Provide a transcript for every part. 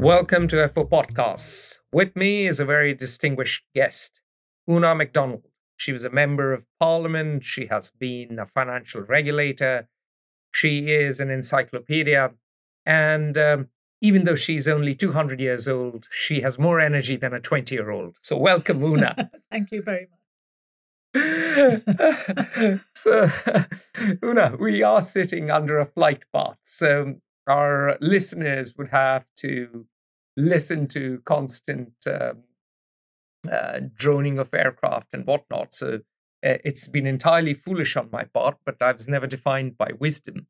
Welcome to FO Podcasts. With me is a very distinguished guest, Oonagh McDonald. She was a member of parliament. She has been a financial regulator. She is an encyclopedia. And um, even though she's only 200 years old, she has more energy than a 20 year old. So, welcome, Oonagh. Thank you very much. so, Oonagh, we are sitting under a flight path. So, our listeners would have to listen to constant um, uh, droning of aircraft and whatnot. So, uh, it's been entirely foolish on my part, but I was never defined by wisdom.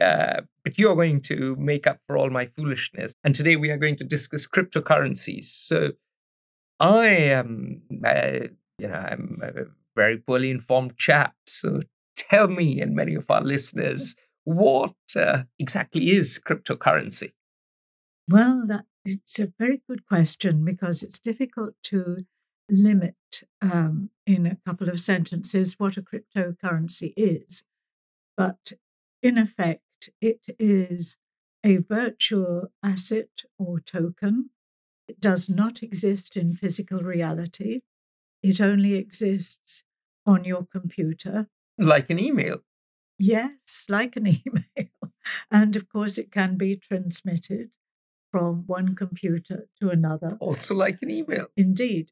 Uh, but you're going to make up for all my foolishness. And today we are going to discuss cryptocurrencies. So I am, uh, you know, I'm a very poorly informed chap. So tell me and many of our listeners, what uh, exactly is cryptocurrency? Well, that, it's a very good question because it's difficult to limit um, in a couple of sentences what a cryptocurrency is. But in effect, it is a virtual asset or token. It does not exist in physical reality. It only exists on your computer. Like an email. Yes, like an email. and of course, it can be transmitted from one computer to another. Also, like an email. Indeed,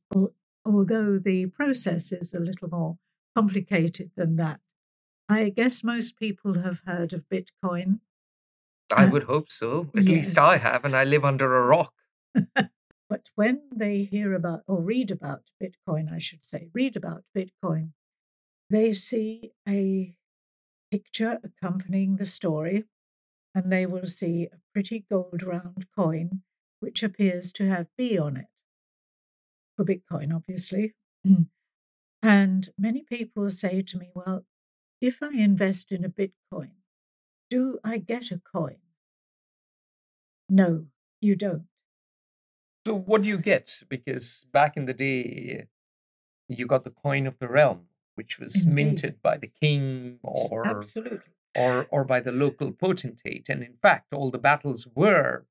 although the process is a little more complicated than that. I guess most people have heard of Bitcoin. I uh, would hope so. At yes. least I have, and I live under a rock. but when they hear about or read about Bitcoin, I should say, read about Bitcoin, they see a picture accompanying the story, and they will see a pretty gold round coin which appears to have B on it. For Bitcoin, obviously. and many people say to me, well, if I invest in a Bitcoin, do I get a coin? No, you don't. So, what do you get? Because back in the day, you got the coin of the realm, which was Indeed. minted by the king or absolutely or or by the local potentate. And in fact, all the battles were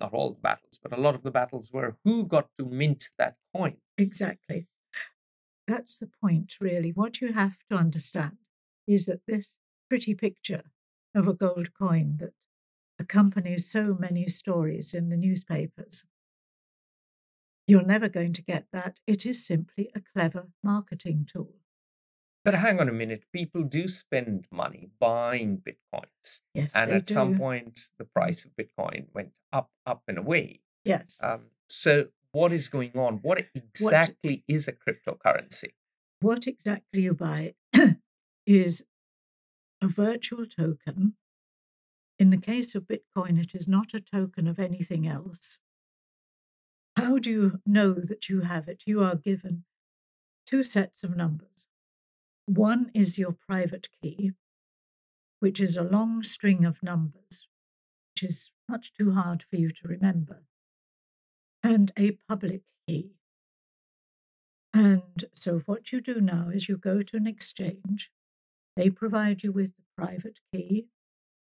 not all the battles, but a lot of the battles were who got to mint that coin. Exactly. That's the point, really. What you have to understand is that this pretty picture of a gold coin that accompanies so many stories in the newspapers. You're never going to get that. It is simply a clever marketing tool. But hang on a minute. People do spend money buying bitcoins. Yes. And at do. some point, the price of Bitcoin went up, up and away. Yes. Um, so, what is going on? What exactly what, is a cryptocurrency? What exactly you buy is a virtual token. In the case of Bitcoin, it is not a token of anything else. How do you know that you have it? You are given two sets of numbers. One is your private key, which is a long string of numbers, which is much too hard for you to remember, and a public key. And so, what you do now is you go to an exchange, they provide you with the private key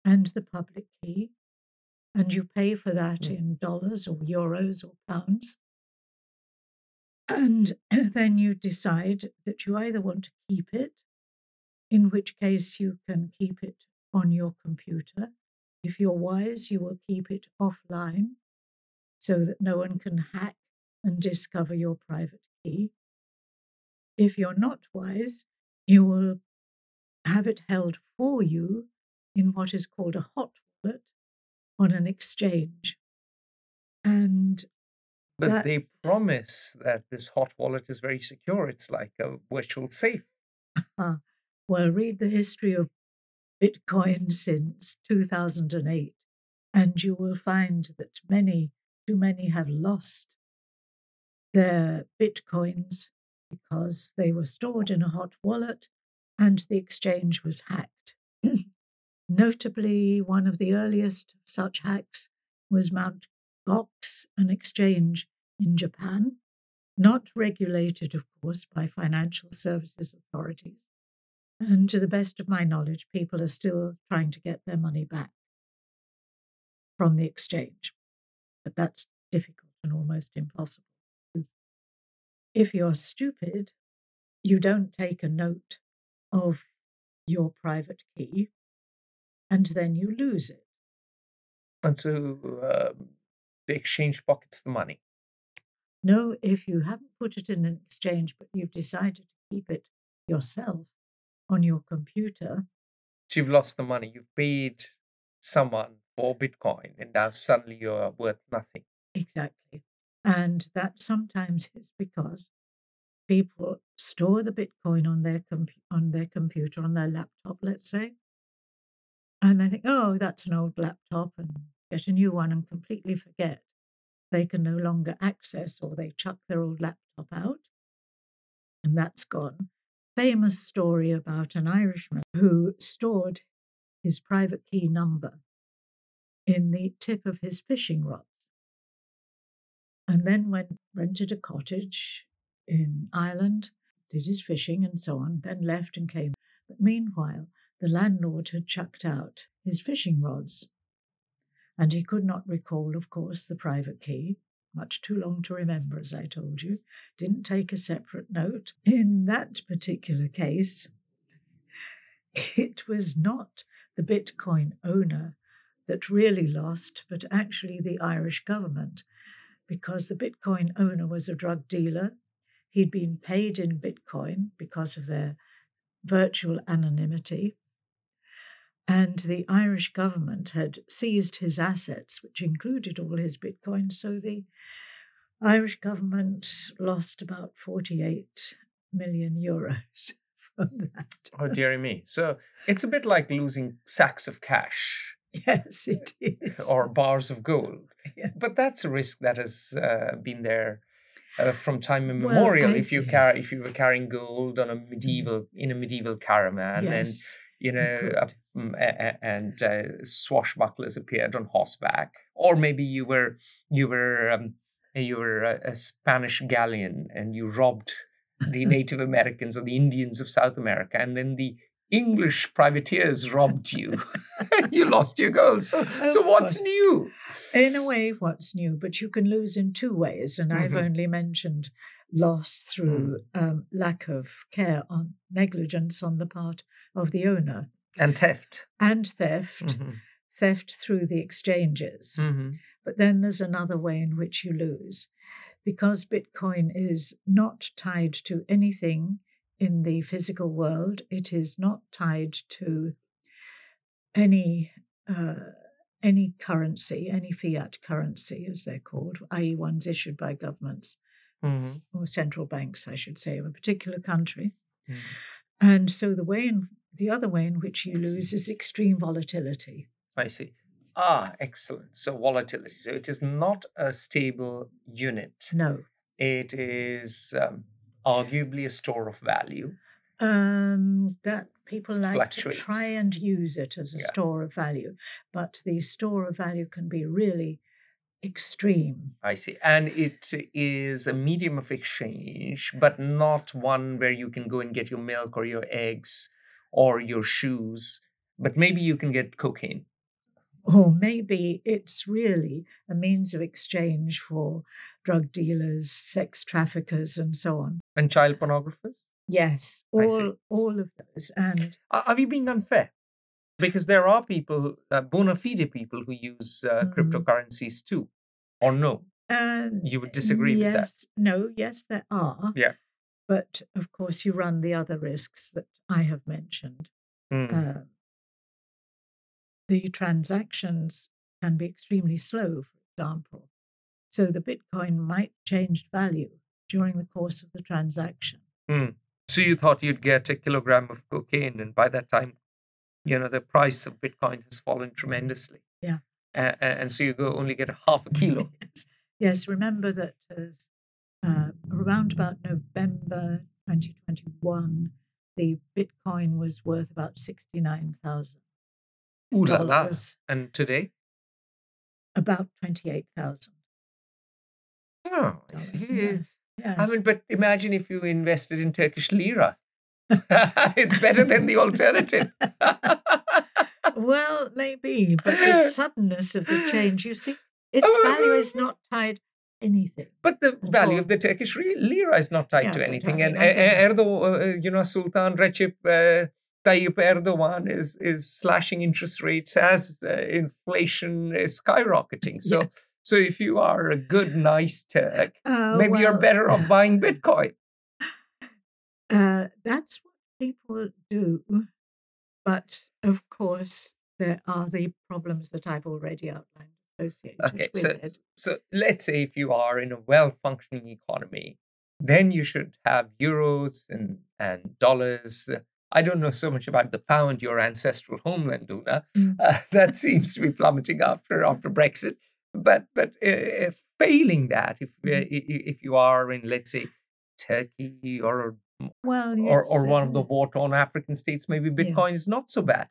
and the public key, and you pay for that mm. in dollars or euros or pounds. And then you decide that you either want to keep it, in which case you can keep it on your computer. If you're wise, you will keep it offline so that no one can hack and discover your private key. If you're not wise, you will have it held for you in what is called a hot wallet on an exchange. And but that, they promise that this hot wallet is very secure. It's like a virtual safe. Uh-huh. well, read the history of Bitcoin since 2008, and you will find that many, too many have lost their Bitcoins because they were stored in a hot wallet and the exchange was hacked. Notably, one of the earliest such hacks was Mt. Gox, an exchange in Japan, not regulated, of course, by financial services authorities. And to the best of my knowledge, people are still trying to get their money back from the exchange. But that's difficult and almost impossible. If you're stupid, you don't take a note of your private key and then you lose it. And so um, the exchange pockets the money. No, if you haven't put it in an exchange, but you've decided to keep it yourself on your computer. You've lost the money. You've paid someone for Bitcoin, and now suddenly you're worth nothing. Exactly. And that sometimes is because people store the Bitcoin on their comp- on their computer, on their laptop, let's say, and they think, oh, that's an old laptop, and get a new one, and completely forget they can no longer access, or they chuck their old laptop out, and that's gone. Famous story about an Irishman who stored his private key number in the tip of his fishing rods. And then went rented a cottage in Ireland, did his fishing and so on, then left and came. But meanwhile, the landlord had chucked out his fishing rods. And he could not recall, of course, the private key. Much too long to remember, as I told you. Didn't take a separate note. In that particular case, it was not the Bitcoin owner that really lost, but actually the Irish government, because the Bitcoin owner was a drug dealer. He'd been paid in Bitcoin because of their virtual anonymity. And the Irish government had seized his assets, which included all his Bitcoin. So the Irish government lost about 48 million euros from that. Oh, dearie me. So it's a bit like losing sacks of cash Yes, it is. or bars of gold. Yeah. But that's a risk that has uh, been there uh, from time Well, immemorial. I if you carry, if you were carrying gold on a medieval in a medieval caravan, yes. you you know, uh, mm, and uh, swashbucklers appeared on horseback, or maybe you were you were um, you were a, a Spanish galleon and you robbed the Native Americans or the Indians of South America, and then the English privateers robbed you. you lost your gold. So, so what's course. new? In a way, what's new, but you can lose in two ways. And I've Mhm. only mentioned loss through um, lack of care on negligence on the part of the owner And theft. and theft, Mhm. theft through the exchanges. Mhm. But then there's another way in which you lose. Because Bitcoin is not tied to anything in the physical world, it is not tied to any uh, any currency, any fiat currency, as they're called, i.e., ones issued by governments Mhm. or central banks, I should say, of a particular country. Mhm. And so the way in the other way in which you lose is extreme volatility. I see. Ah, excellent. So volatility. So it is not a stable unit. No. It is um, arguably a store of value. Um, that people like to try and use it as a Yeah. store of value, but the store of value can be really extreme. I see. And it is a medium of exchange, but not one where you can go and get your milk or your eggs or your shoes. But maybe you can get cocaine. Or maybe it's really a means of exchange for drug dealers, sex traffickers, and so on. And child pornographers? Yes, all all of those. And Are, we being unfair? Because there are people, uh, bona fide people, who use uh, Mhm. cryptocurrencies too. Or no? um, You would disagree yes, with that? No, yes, there are. Yeah. But of course, you run the other risks that I have mentioned. Mm. Uh, the transactions can be extremely slow, for example. So the Bitcoin might change value during the course of the transaction. So you thought you'd get a kilogram of cocaine, and by that time, you know the price of Bitcoin has fallen tremendously. Yeah. Uh, and so you go only get a half a kilo. Yes, yes remember that uh, around about November 2021, the Bitcoin was worth about 69,000 Ooh la la! And today? about 28,000 Oh, I see. Yes, yes. I mean, but imagine if you invested in Turkish lira. it's better than the alternative. well, maybe, but the suddenness of the change, you see, its value uh, is not tied anything. But the value all. of the Turkish lira is not tied Yeah, to I anything. mean, and I Erdogan, uh, you know, Sultan Recep uh, Tayyip Erdogan is is slashing interest rates as uh, inflation is skyrocketing. So, Yes. so if you are a good, nice Turk, Uh, maybe you're better off buying Bitcoin. Uh, that's what people do. But of course, there are the problems that I've already outlined associated Okay, with so it. so let's say if you are in a well-functioning economy, then you should have euros and and dollars. I don't know so much about the pound, your ancestral homeland, Oonagh. Mm. Uh, that seems to be plummeting after after Brexit. But but uh, failing that, if uh, i- if you are in let's say Turkey or Well, or, yes, or one of the uh, war-torn African states, maybe Bitcoin is not so bad.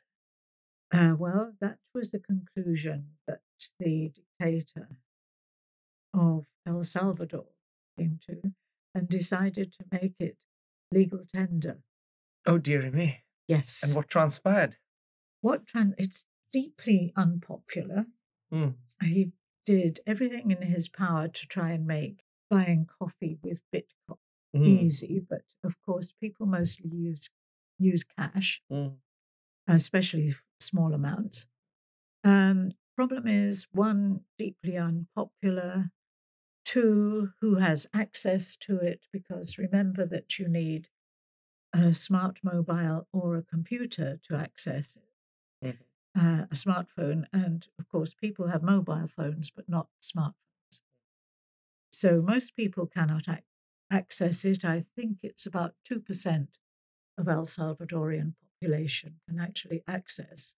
Uh, well, that was the conclusion that the dictator of El Salvador came to and decided to make it legal tender. Oh dear me! Yes. And what transpired? what tran- it's deeply unpopular. Hmm. He did everything in his power to try and make buying coffee with Bitcoin Mm, easy, but of course, people mostly use use cash, mm. especially small amounts. Um, problem is one deeply unpopular. Two, who has access to it? Because remember that you need a smart mobile or a computer to access it, Mhm. uh, a smartphone. And of course, people have mobile phones, but not smartphones. So most people cannot ac- access it. I think it's about 2% of El Salvadorian population can actually access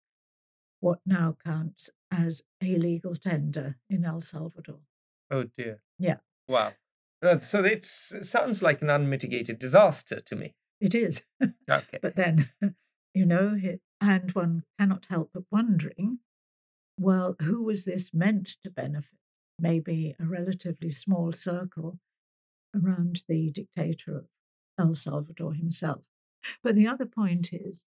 what now counts as a legal tender in El Salvador. Oh dear. Yeah. Wow. So it's, it sounds like an unmitigated disaster to me. It is. Okay. But then, you know, it, and one cannot help but wondering well, who was this meant to benefit? Maybe a relatively small circle around the dictator of El Salvador himself. But the other point is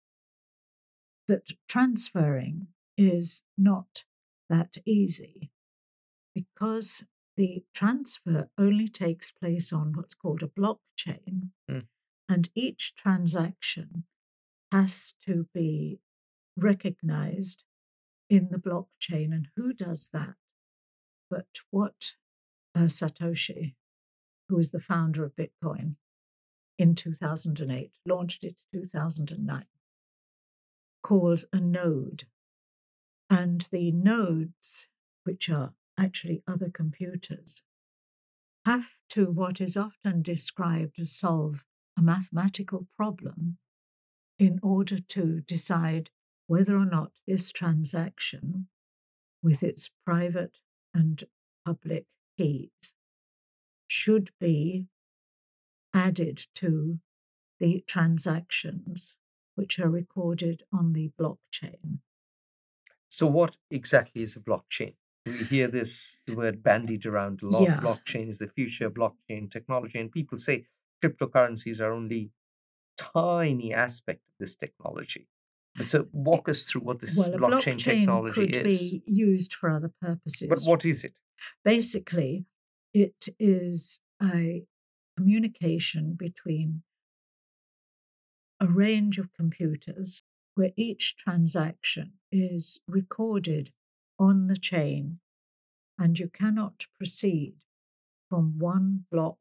that transferring is not that easy because the transfer only takes place on what's called a blockchain, Mm. And each transaction has to be recognized in the blockchain. And who does that? But what uh, Satoshi, who is the founder of Bitcoin in 2008, launched it 2009, calls a node. And the nodes, which are actually other computers, have to what is often described as solve a mathematical problem in order to decide whether or not this transaction, with its private and public keys, should be added to the transactions which are recorded on the blockchain. So what exactly is a blockchain? We hear this word bandied around a lot. Yeah. Blockchain is the future, blockchain technology, and people say cryptocurrencies are only tiny aspect of this technology. So eh, walk us through what this well, blockchain, blockchain technology could is. be used for other purposes. But what is it? basically, it is a communication between a range of computers where each transaction is recorded on the chain and you cannot proceed from one block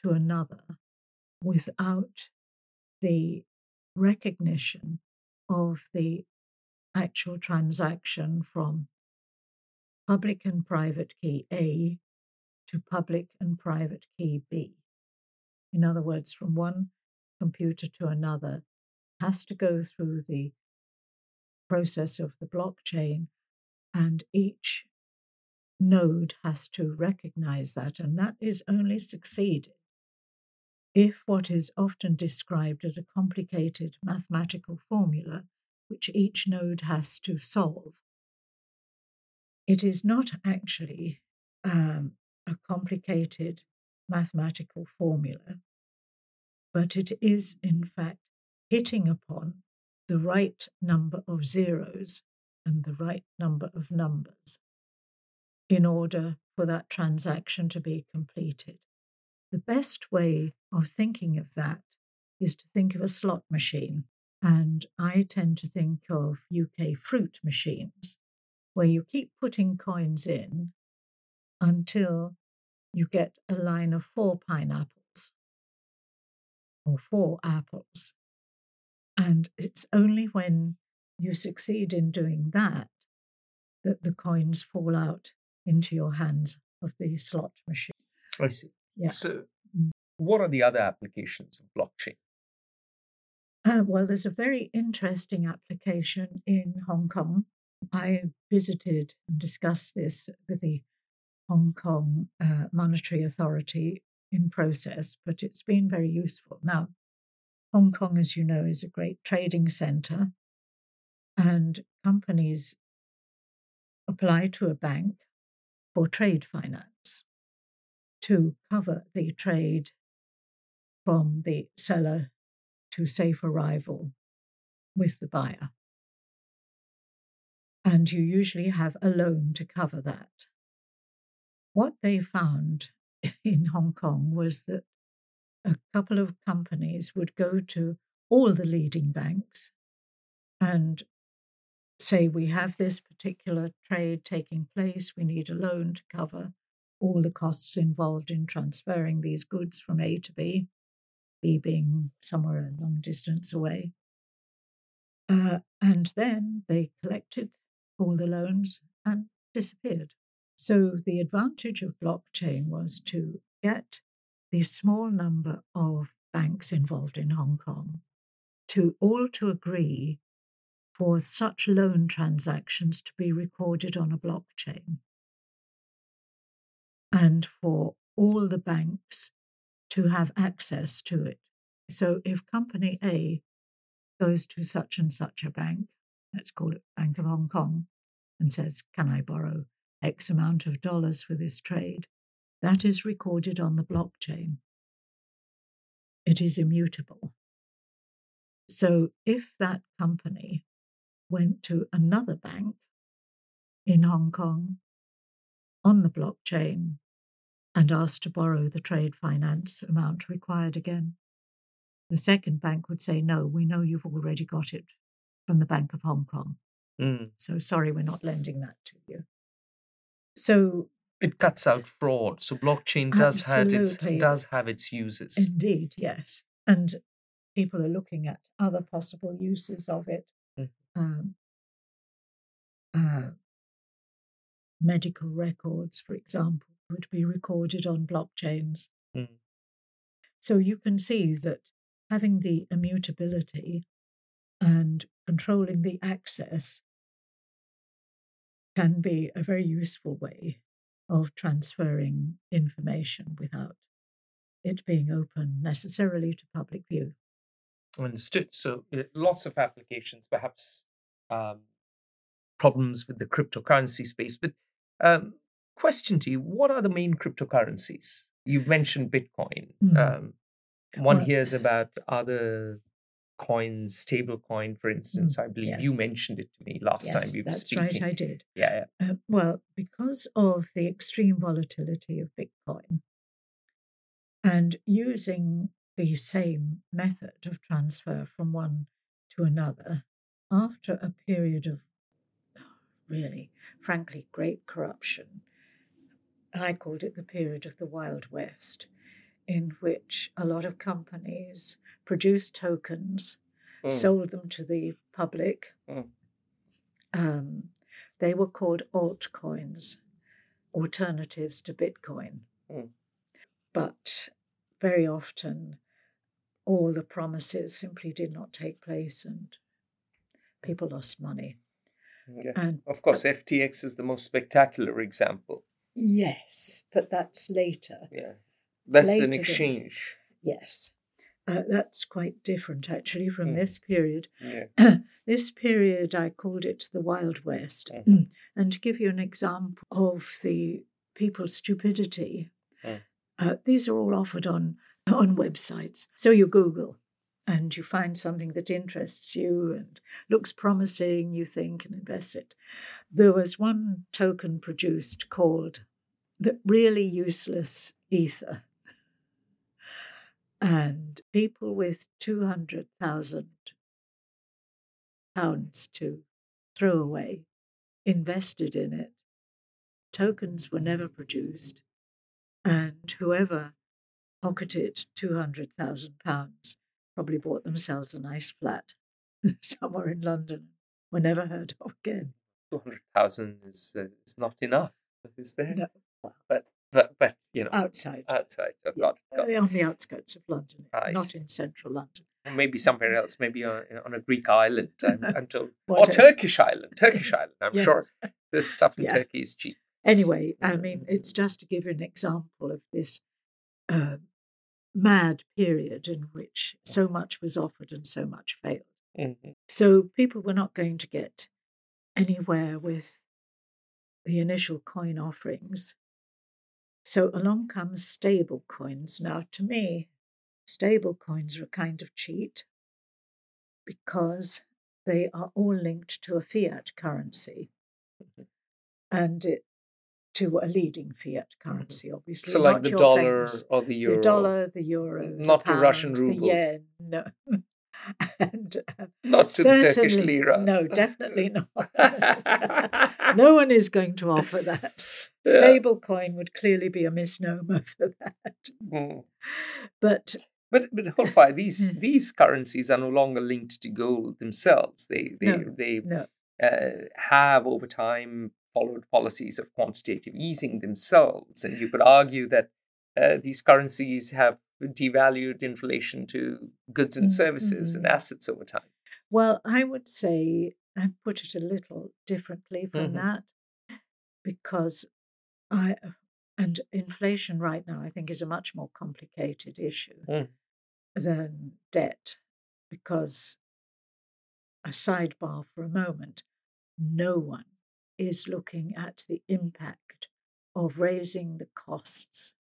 to another without the recognition of the actual transaction from public and private key A to public and private key B. In other words, from one computer to another has to go through the process of the blockchain, and each node has to recognize that, and that is only succeeded if what is often described as a complicated mathematical formula, which each node has to solve, it is not actually um, a complicated mathematical formula, but it is, in fact, hitting upon the right number of zeros and the right number of numbers. in order for that transaction to be completed. The best way of thinking of that is to think of a slot machine. And I tend to think of UK fruit machines, where you keep putting coins in until you get a line of four pineapples or four apples. And it's only when you succeed in doing that that the coins fall out into your hands of the slot machine. I see. Yeah. So, what are the other applications of blockchain? Uh, well, there's a very interesting application in Hong Kong. I visited and discussed this with the Hong Kong uh, Monetary Authority in process, but it's been very useful. Now, Hong Kong, as you know, is a great trading center, and companies apply to a bank for trade finance to cover the trade from the seller to safe arrival with the buyer. And you usually have a loan to cover that. What they found in Hong Kong was that a couple of companies would go to all the leading banks and say, We have this particular trade taking place, we need a loan to cover all the costs involved in transferring these goods from A to B, B being somewhere a long distance away. Uh, and then they collected all the loans and disappeared. So the advantage of blockchain was to get the small number of banks involved in Hong Kong to all to agree for such loan transactions to be recorded on a blockchain and for all the banks to have access to it. So if company A goes to such and such a bank, let's call it Bank of Hong Kong, and says, Can I borrow X amount of dollars for this trade? That is recorded on the blockchain. It is immutable. So if that company went to another bank in Hong Kong on the blockchain and asked to borrow the trade finance amount required again, the second bank would say, No, we know you've already got it from the Bank of Hong Kong. Mm. So sorry, we're not lending that to you. So It cuts out fraud. So blockchain does have its does have its uses. Indeed, yes. And people are looking at other possible uses of it. Mm. Um, uh, medical records, for example, would be recorded on blockchains. Mm. So you can see that having the immutability and controlling the access can be a very useful way of transferring information without it being open necessarily to public view. Understood. So uh, lots of applications, perhaps um, problems with the cryptocurrency space. But um, question to you: What are the main cryptocurrencies? You've mentioned Bitcoin. Mm. Um, one Well- hears about other coins, stable coin, for instance. I believe Mm, yes. you mentioned it to me last time yes, we were that's speaking. right, I did. Yeah, yeah. Uh, well, because of the extreme volatility of Bitcoin and using the same method of transfer from one to another, after a period of really, frankly, great corruption, I called it the period of the Wild West, in which a lot of companies produced tokens, Mm. sold them to the public. Mm. Um, they were called altcoins, alternatives to Bitcoin. Mm. But very often, all the promises simply did not take place and people lost money. yeah. And Of course, FTX is the most spectacular example. Yes, but that's later. Yeah, that's Later an than- exchange. Yes. Uh, that's quite different actually from Mm. this period. Yeah. this period, I called it the Wild West. Mhm. And to give you an example of the people's stupidity, Mm. uh, these are all offered on, on websites. So you Google and you find something that interests you and looks promising, you think and invest it. There was one token produced called the really useless ether. And people with 200,000 pounds to throw away invested in it. Tokens were never produced. And whoever pocketed £200,000 probably bought themselves a nice flat somewhere in London. Were never heard of again. 200,000 is, uh, is not enough, is there? No. But, but, but, you know, Outside. outside. Oh, Yeah, God, God. On the outskirts of London, I not see. in central London. Or Maybe somewhere else, maybe on, on a Greek island, I'm, I'm told. Or Turkish island, Turkish island. I'm Yes. sure this stuff in Yeah. Turkey is cheap. Anyway, I mean, it's just to give an example of this uh, mad period in which so much was offered and so much failed. Mhm. So people were not going to get anywhere with the initial coin offerings. So along comes stable coins. Now, to me, stable coins are a kind of cheat because they are all linked to a fiat currency Mhm. and it, to a leading fiat currency, obviously. So, like the dollar famous- or the euro. the dollar, the euro, Not the Russian pound, ruble. the yen, no, and uh, Not to the Turkish lira. No, definitely not. no one is going to offer that. Yeah. Stable coin would clearly be a misnomer for that. Mm. But But but Holfire, these Hmm. these currencies are no longer linked to gold themselves. They they No, they no, uh, have over time followed policies of quantitative easing themselves, and you could argue that uh, these currencies have devalued inflation to goods and services and mhm. assets over time. well, I would say I put it a little differently from Mhm. that because I and inflation right now I think is a much more complicated issue Mm. than debt because a sidebar for a moment, no one is looking at the impact of raising the costs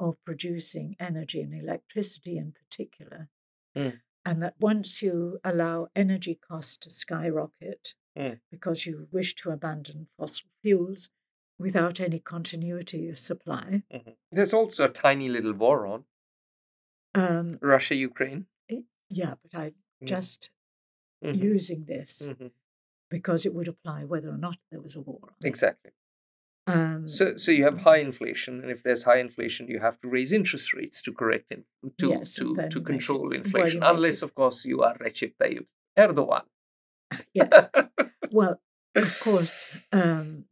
of producing energy and electricity in particular. Mm. And that once you allow energy costs to skyrocket Mm. because you wish to abandon fossil fuels without any continuity of supply, Mhm. There's also a tiny little war on um, Russia Ukraine. yeah, but I'm Mm. just Mhm. using this Mhm. because it would apply whether or not there was a war. Exactly. Um, So, so you have high inflation, and if there's high inflation, you have to raise interest rates to correct it, to Yes, to to control inflation. Unless, of course, you are Recep Tayyip Erdogan. yes. Well, of course, um,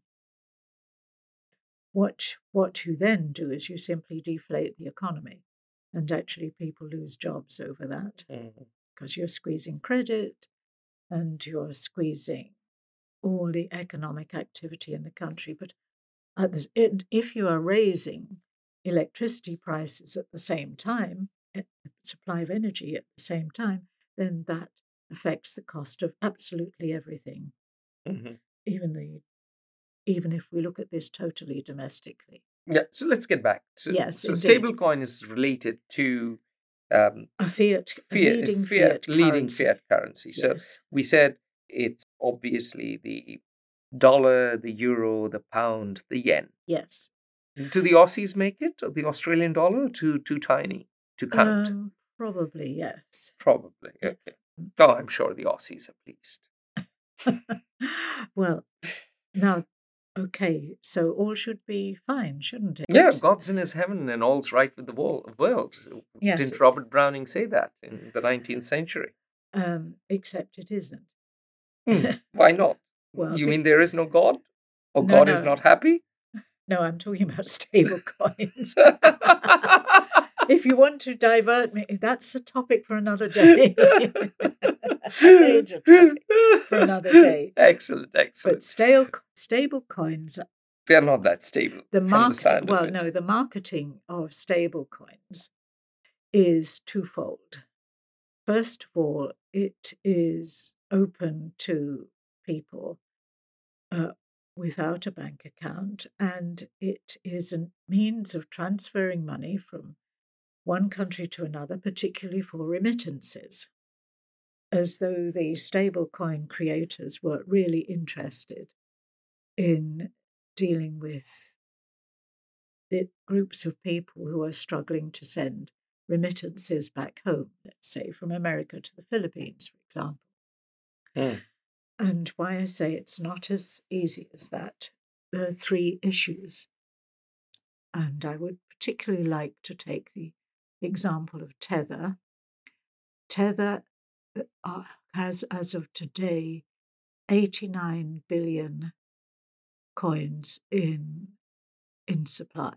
what what you then do is you simply deflate the economy, and actually people lose jobs over that because you're squeezing credit, and you're squeezing all the economic activity in the country. But and if you are raising electricity prices at the same time, supply of energy at the same time, then that affects the cost of absolutely everything, Mhm. even the even if we look at this totally domestically. Yeah. So let's get back. So, Yes, so stablecoin is related to um, A fiat, a fiat, leading fiat, fiat, leading currency. fiat currency. So Yes. we said it's obviously the dollar, the euro, the pound, the yen. yes. Do the Aussies make it, the Australian dollar, too too tiny to count? Um, probably yes. Probably. Okay. Oh, I'm sure the Aussies at least. well, now, okay, so all should be fine, shouldn't it? Yeah, God's in his heaven and all's right with the world. Yes. Didn't Robert Browning say that in the 19th century? Um, except it isn't. Hmm, Why not? Well, you mean there is no God? Or No, God is not happy? No, I'm talking about stable coins. if you want to divert me, that's a topic for another day. Major topic for another day. Excellent, excellent. But stale, stable coins, They're not that stable. the from the marketing, sound of well, no, the marketing of stable coins is twofold. First of all, it is open to people uh, without a bank account, and it is a means of transferring money from one country to another, particularly for remittances. as though the stablecoin creators were really interested in dealing with the groups of people who are struggling to send remittances back home, let's say from America to the Philippines, for example. Mm. And why I say it's not as easy as that, there are three issues. And I would particularly like to take the example of Tether. Tether uh, has, as of today, 89 billion coins in, in supply,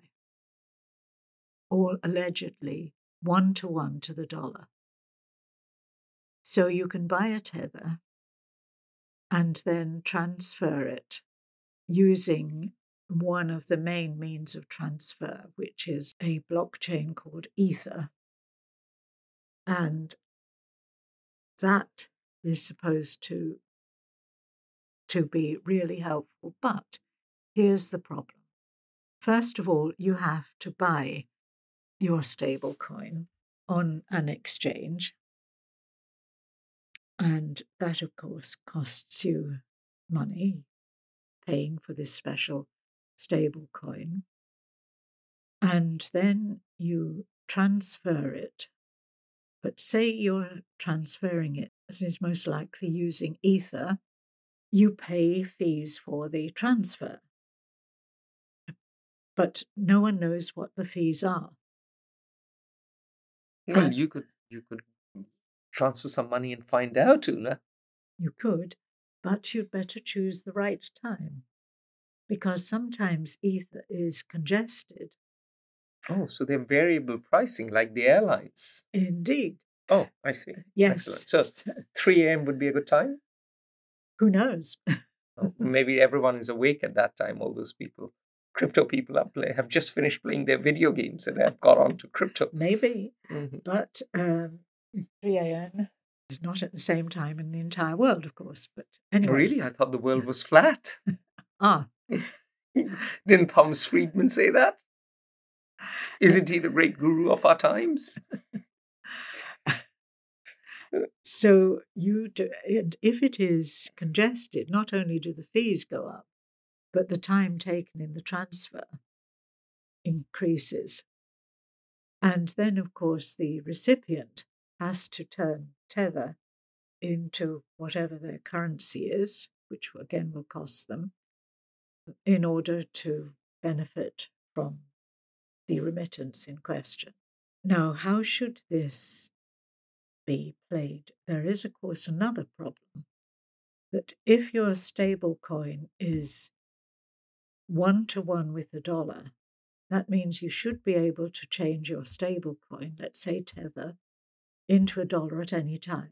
all allegedly one to one to the dollar. So you can buy a tether and then transfer it using one of the main means of transfer, which is a blockchain called Ether. And that is supposed to, to be really helpful. But here's the problem. First of all, you have to buy your stable coin on an exchange. And that, of course, costs you money, paying for this special stable coin. And then you transfer it. But say you're transferring it, as is most likely using Ether, you pay fees for the transfer. But no one knows what the fees are. Well, Uh, you could you could transfer some money and find out, Oonagh. You could, but you'd better choose the right time because sometimes ether is congested. Oh, so they're variable pricing like the airlines. Indeed. Oh, I see. Yes. Excellent. So 3 a.m. would be a good time. Who knows? Oh, Maybe everyone is awake at that time. All those people, crypto people, play have just finished playing their video games and have got on to crypto. Maybe, Mhm. but um, 3 a.m. is not at the same time in the entire world, of course. But anyway. Really, I thought the world was flat. Ah, Didn't Thomas Friedman say that? Isn't he the great guru of our times? so you do, and if it is congested, not only do the fees go up, but the time taken in the transfer increases. And then, of course, the recipient has to turn Tether into whatever their currency is, which again will cost them, in order to benefit from the remittance in question. Now, how should this be played? There is, of course, another problem that if your stable coin is one to one with the dollar, that means you should be able to change your stable coin, let's say Tether, into a dollar at any time.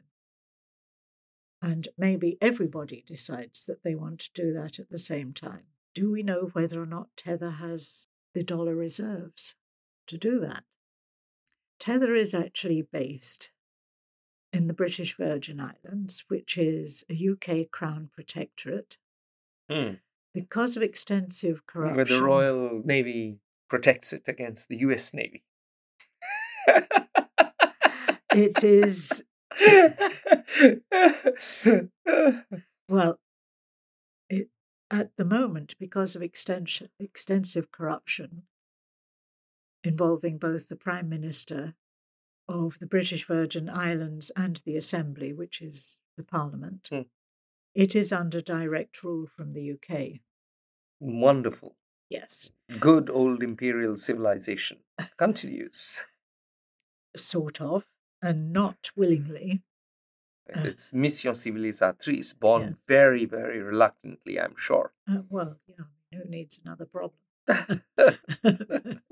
And maybe everybody decides that they want to do that at the same time. Do we know whether or not Tether has the dollar reserves to do that? Tether is actually based in the British Virgin Islands, which is a UK Crown Protectorate. Hmm. Because of extensive corruption, Where the Royal Navy protects it against the US Navy. it is well, it, at the moment, because of extension, extensive corruption involving both the Prime Minister of the British Virgin Islands and the Assembly, which is the Parliament, Hmm. it is under direct rule from the UK. Wonderful. Yes, Good old imperial civilization continues. sort of, and not willingly. Uh, It's mission civilisatrice, born Yes. very, very reluctantly, I'm sure. Uh, well, yeah, who needs another problem?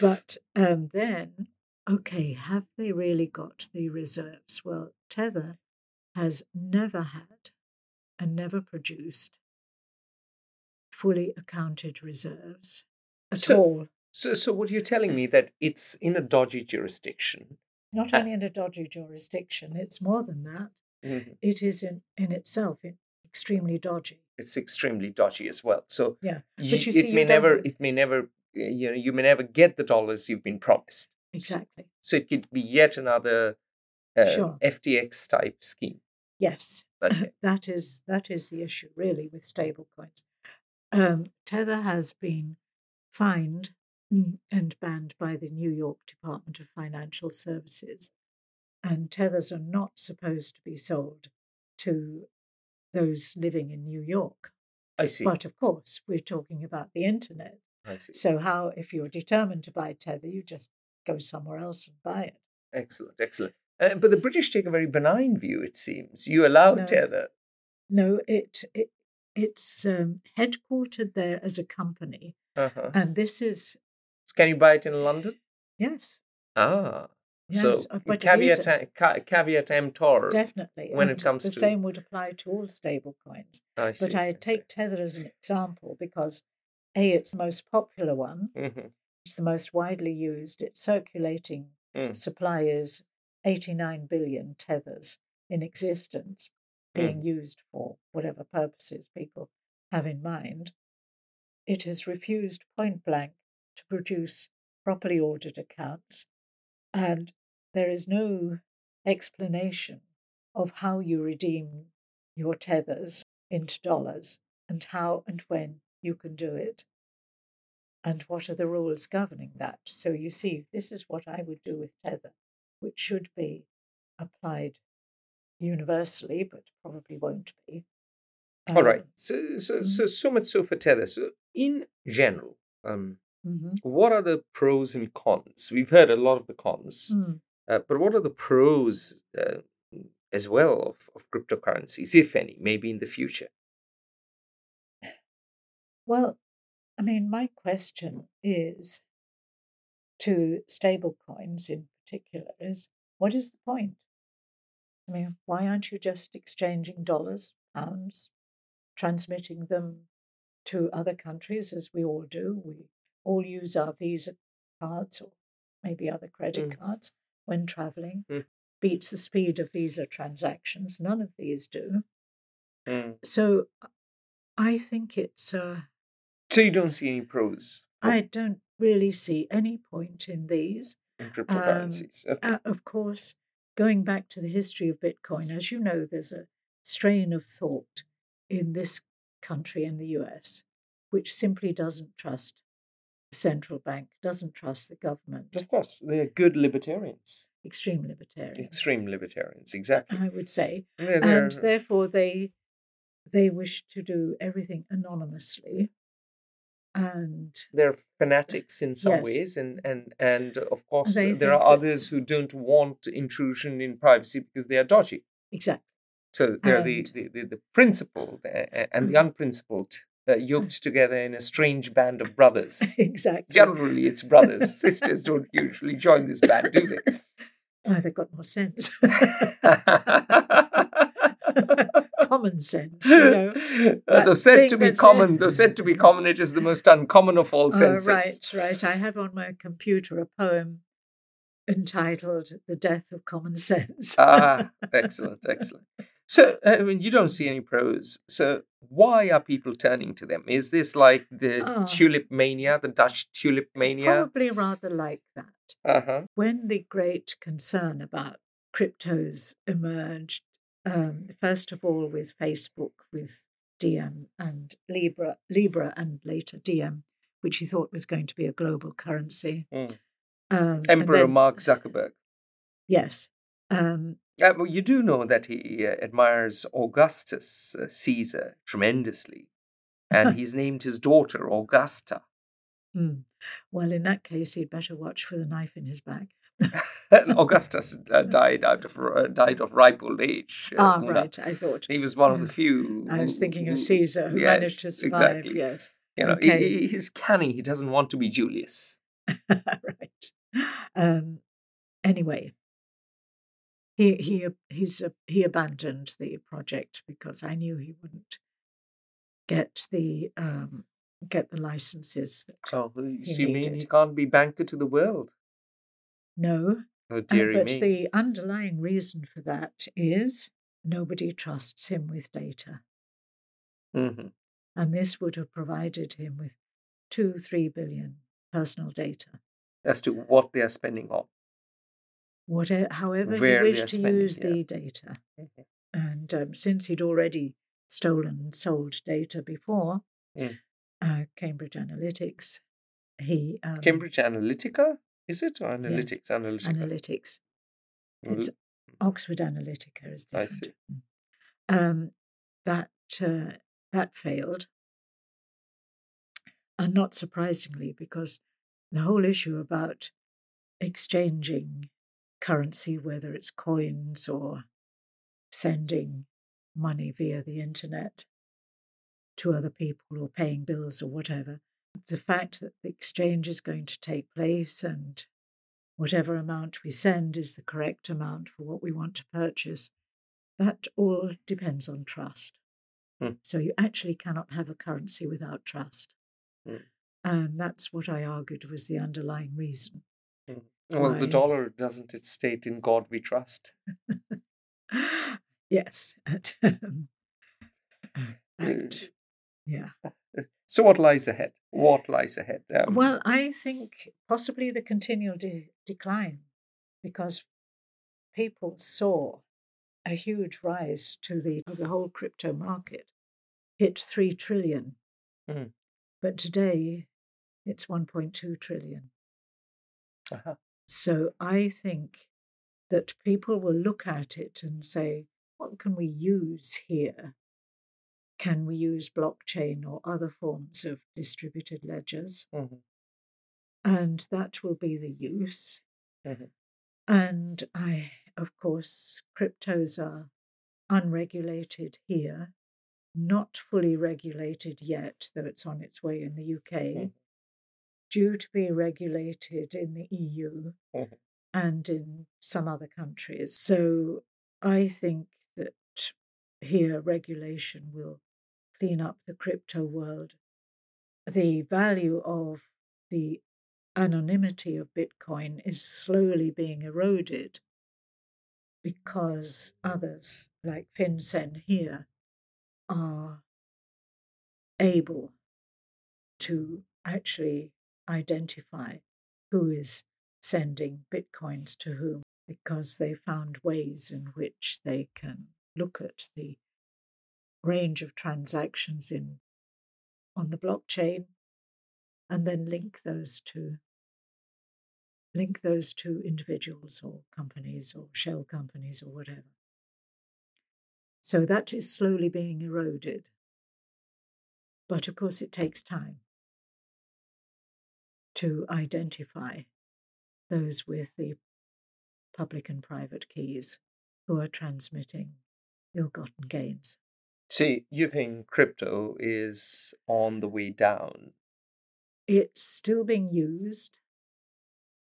but um, then, okay, have they really got the reserves? Well, Tether has never had and never produced fully accounted reserves at So- all. So, so what you're telling me that it's in a dodgy jurisdiction. Not uh, only in a dodgy jurisdiction, it's more than that. Mhm. It is in, in itself extremely dodgy. It's extremely dodgy as well. So Yeah, you, you see, it may never, it may never, you know, you may never get the dollars you've been promised. exactly. So it could be yet another uh, Sure. FTX type scheme. Yes, Okay. that is that is the issue really with stablecoins. Um, Tether has been fined and banned by the New York Department of Financial Services, and tethers are not supposed to be sold to those living in New York. I see. But of course, we're talking about the internet. I see. So how, if you're determined to buy tether, you just go somewhere else and buy it. Excellent, excellent. Uh, but the British take a very benign view, it seems. You allow No. tether. No, it, it it's um, headquartered there as a company, Uh-huh. and this is Can you buy it in London? yes, Ah, yes, so but caveat, ca- caveat emptor. definitely when it and comes the to- same would apply to all stable coins. I see. But I take tether as an example because a it's the most popular one, hmm it's the most widely used. Its circulating Mm. supply is 89 billion tethers in existence, being used for whatever purposes people have in mind. It has refused point blank to produce properly ordered accounts, and there is no explanation of how you redeem your tethers into dollars and how and when you can do it and what are the rules governing that. So you see, this is what I would do with tether, which should be applied universally, but probably won't be. All right. Um, So, so, mhm. so, so much so for tether. So, in general, um, mhm. what are the pros and cons? We've heard a lot of the cons, Mm. uh, but what are the pros uh, as well of, of cryptocurrencies, if any, maybe in the future? Well, I mean, my question is to stable coins in particular is what is the point? I mean, why aren't you just exchanging dollars, pounds, transmitting them to other countries as we all do? We all use our Visa cards or maybe other credit Mm. cards when traveling. Mm. Beats the speed of Visa transactions. None of these do. Mm. So I think it's uh, So, you don't see any pros I don't really see any point in these. in cryptocurrencies? okay. Uh, of course, going back to the history of Bitcoin, as you know, there's a strain of thought in this country and the US which simply doesn't trust central bank, doesn't trust the government, Of course, they're good libertarians, extreme libertarian, extreme libertarians, exactly. I would say. Yeah, And therefore they they wish to do everything anonymously. And they're fanatics in some Yes. ways and and and of course They there are others who don't want intrusion in privacy because they are dodgy exactly. so they're the, And- the, the, the principled and the mm. unprincipled uh, yoked together in a strange band of brothers exactly. generally it's brothers sisters don't usually join this band do they Oh, they've got more sense. Common sense, you know. Uh, though said to be common though said to be common it is the most uncommon of all Oh, senses right, right. I have on my computer a poem entitled "The Death of Common Sense." ah, excellent, excellent. So, I mean, you don't see any pros. So, why are people turning to them? Is this like the Oh. tulip mania, the Dutch tulip mania? Probably rather like that. Uh huh. When the great concern about cryptos emerged, um, first of all with Facebook, with Diem and Libra, Libra, and later Diem, which he thought was going to be a global currency. Mm. Um, Emperor then- Mark Zuckerberg. Yes. Um, Uh, well, you do know that he uh, admires Augustus uh, Caesar tremendously, and he's named his daughter Augusta. hmm. Well, in that case, he'd better watch for the knife in his back. Augustus uh, died out of uh, died of ripe old age. uh, ah, right. I thought. He was one of the few. I was thinking of Caesar, who managed to survive. exactly. Yes. You know, Okay. he- he's canny. He doesn't want to be Julius. right. Um, anyway, he he he's he abandoned the project because I knew he wouldn't get the um, get the licenses. That, Oh, so you mean he can't be banker to the world? no, Oh, uh, dearie but me. the underlying reason for that is nobody trusts him with data, hmm and this would have provided him with two three billion personal data. As to what they are spending on. Whatever, however Where wished to spending, use yeah. the data. Mhm. And um, since he'd already stolen and sold data before, Mm. uh, Cambridge Analytics, he um, Cambridge Analytica, is it? Or Analytics? Analytica. Analytics, it's Oxford Analytica is different. I see. Um, that uh, that failed, and not surprisingly, because the whole issue about exchanging currency, whether it's coins or sending money via the internet to other people or paying bills or whatever, the fact that the exchange is going to take place and whatever amount we send is the correct amount for what we want to purchase, that all depends on trust. Hmm. So you actually cannot have a currency without trust. Hmm. And that's what I argued was the underlying reason. Well, the dollar doesn't it state in God we trust? yes. And, um, uh, Mm. and, yeah. So what lies ahead? What lies ahead? Um, Well, I think possibly the continual de- decline because people saw a huge rise to the the whole crypto market hit 3 trillion. Mm. But today it's 1.2 trillion. uh-huh. So I think that people will look at it and say, what can we use here? Can we use blockchain or other forms of distributed ledgers? Mhm. And that will be the use. Mhm. And I, of course, cryptos are unregulated here, not fully regulated yet, though it's on its way in the UK, Mhm. Due to be regulated in the EU Mhm. and in some other countries. So I think that here regulation will clean up the crypto world. The value of the anonymity of Bitcoin is slowly being eroded because others, like FinCEN here, are able to actually identify who is sending bitcoins to whom because they found ways in which they can look at the range of transactions in on the blockchain and then link those to link those to individuals or companies or shell companies or whatever. So that is slowly being eroded. But of course it takes time to identify those with the public and private keys who are transmitting ill gotten gains. See, you think crypto is on the way down? It's still being used,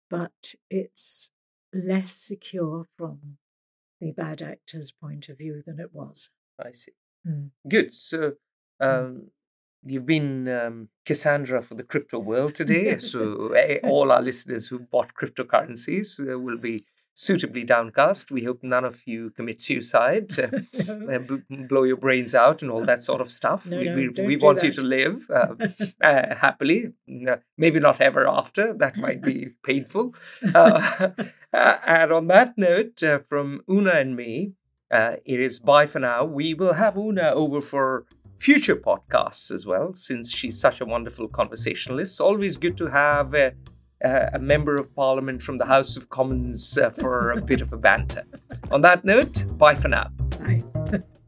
but it's less secure from the bad actor's point of view than it was. I see. Hmm. Good. So, um, you've been um, Cassandra for the crypto world today. so, eh, all our listeners who bought cryptocurrencies uh, will be suitably downcast. We hope none of you commit suicide, uh, blow your brains out, and all that sort of stuff. No, we no, we, we want you to live um, uh, happily. Maybe not ever after. That might be painful. Uh, uh, and on that note, uh, from Oonagh and me, uh, it is bye for now. We will have Oonagh over for future podcasts as well, since she's such a wonderful conversationalist. Always good to have a, a member of parliament from the House of Commons uh, for a bit of a banter. On that note, bye for now. Bye.